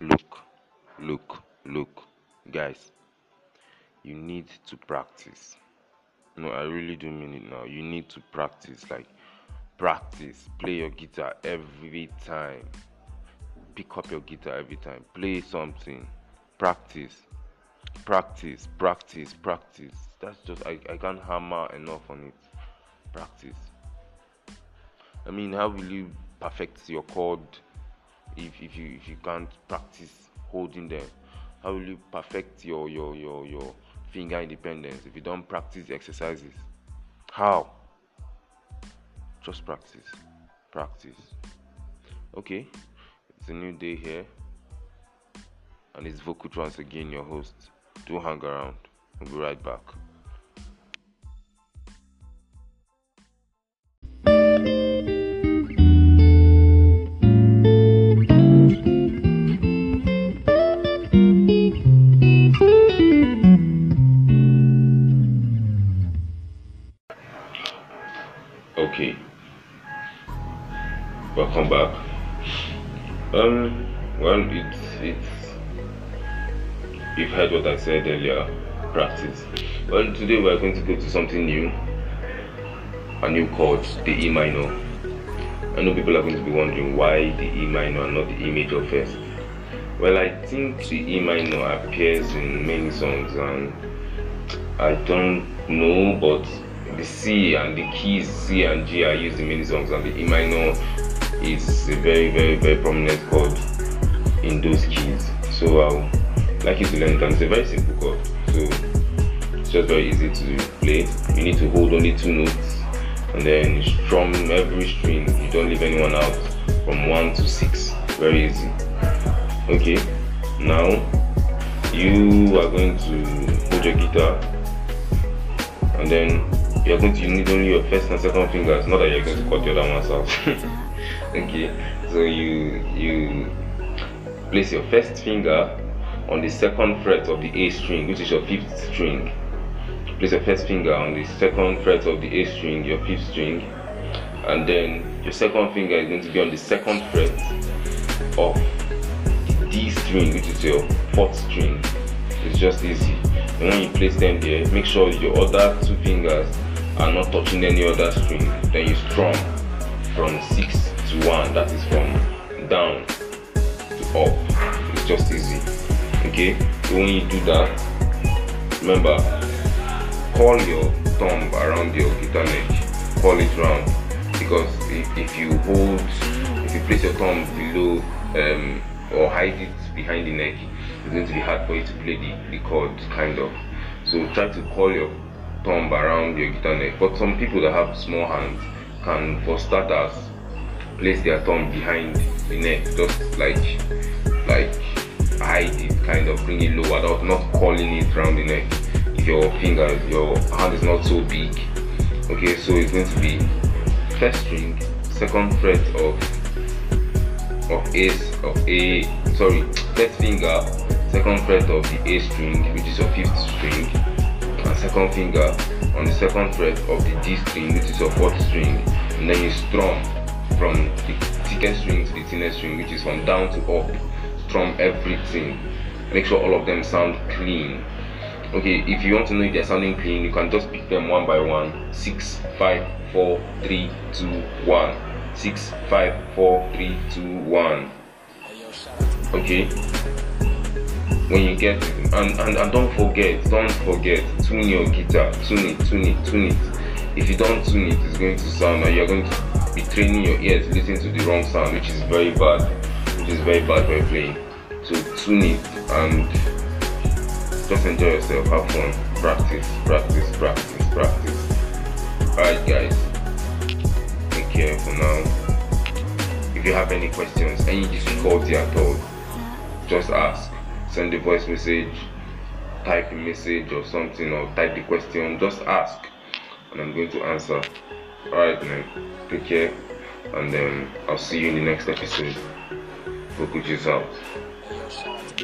look look look guys. You need to practice. No i really do mean it now. You need to practice like practice. Play your guitar every time. Pick up your guitar every time. Play something. Practice. Practice practice practice. That's just i, I can't hammer enough on it. Practice. I mean how will you perfect your chord if, if you if you can't practice holding them how will you perfect your your your your finger independence if you don't practice the exercises? How? Just practice practice. Okay it's a new day here and it's vocal again your host. Do hang around. We'll be right back welcome back. Um well it's it's you've heard what i said earlier practice. Well today we're going to go to something new a new chord the e minor. I know people are going to be wondering why the e minor and not the e major first. Well i think the e minor appears in many songs and i don't know but the C and the keys C and G are used in many songs, and the E minor is a very, very, very prominent chord in those keys. So I'd like you to learn it, and it's a very simple chord. So it's just very easy to play. You need to hold only two notes, and then strum every string. You don't leave anyone out from one to six. Very easy. Okay, now you are going to hold your guitar, and then you're going to need only your first and second fingers not that you're going to cut the other ones out. Okay. So you you place your first finger on the second fret of the a string which is your fifth string. Place your first finger on the second fret of the a string your fifth string. And then your second finger is going to be on the second fret of the d string which is your fourth string. It's just easy. And when you place them there make sure your other two fingers are not touching any other string then you strum from 6 to 1 that is from down to up. It's just easy okay? When you do that remember call your thumb around your guitar neck call it round because if, if you hold if you place your thumb below um, or hide it behind the neck it's going to be hard for you to play the, the chord kind of. So try to call your thumb around your guitar neck. But some people that have small hands can for starters place their thumb behind the neck just like like hide it kind of bring it lower without not curling it around the neck. If your finger your hand is not so big okay so it's going to be first string second fret of of a of a sorry first finger second fret of the a string which is your fifth string second finger on the second fret of the D string which is your fourth string and then you strum from the thickest string to the thinnest string which is from down to up. Strum everything. Make sure all of them sound clean. Okay if you want to know if they're sounding clean you can just pick them one by one. Six five four three two one. Six five four three two one. Okay when you get it and, and and don't forget don't forget tune your guitar tune it tune it tune it. If you don't tune it it's going to sound and you're going to be training your ears listening to the wrong sound which is very bad which is very bad when playing so tune it and just enjoy yourself have fun practice practice practice practice. Alright guys take care for now. If you have any questions any difficulty at all just ask send a voice message type a message or something or type the question just ask and i'm going to answer. All right man take care and then i'll see you in the next episode. Focus out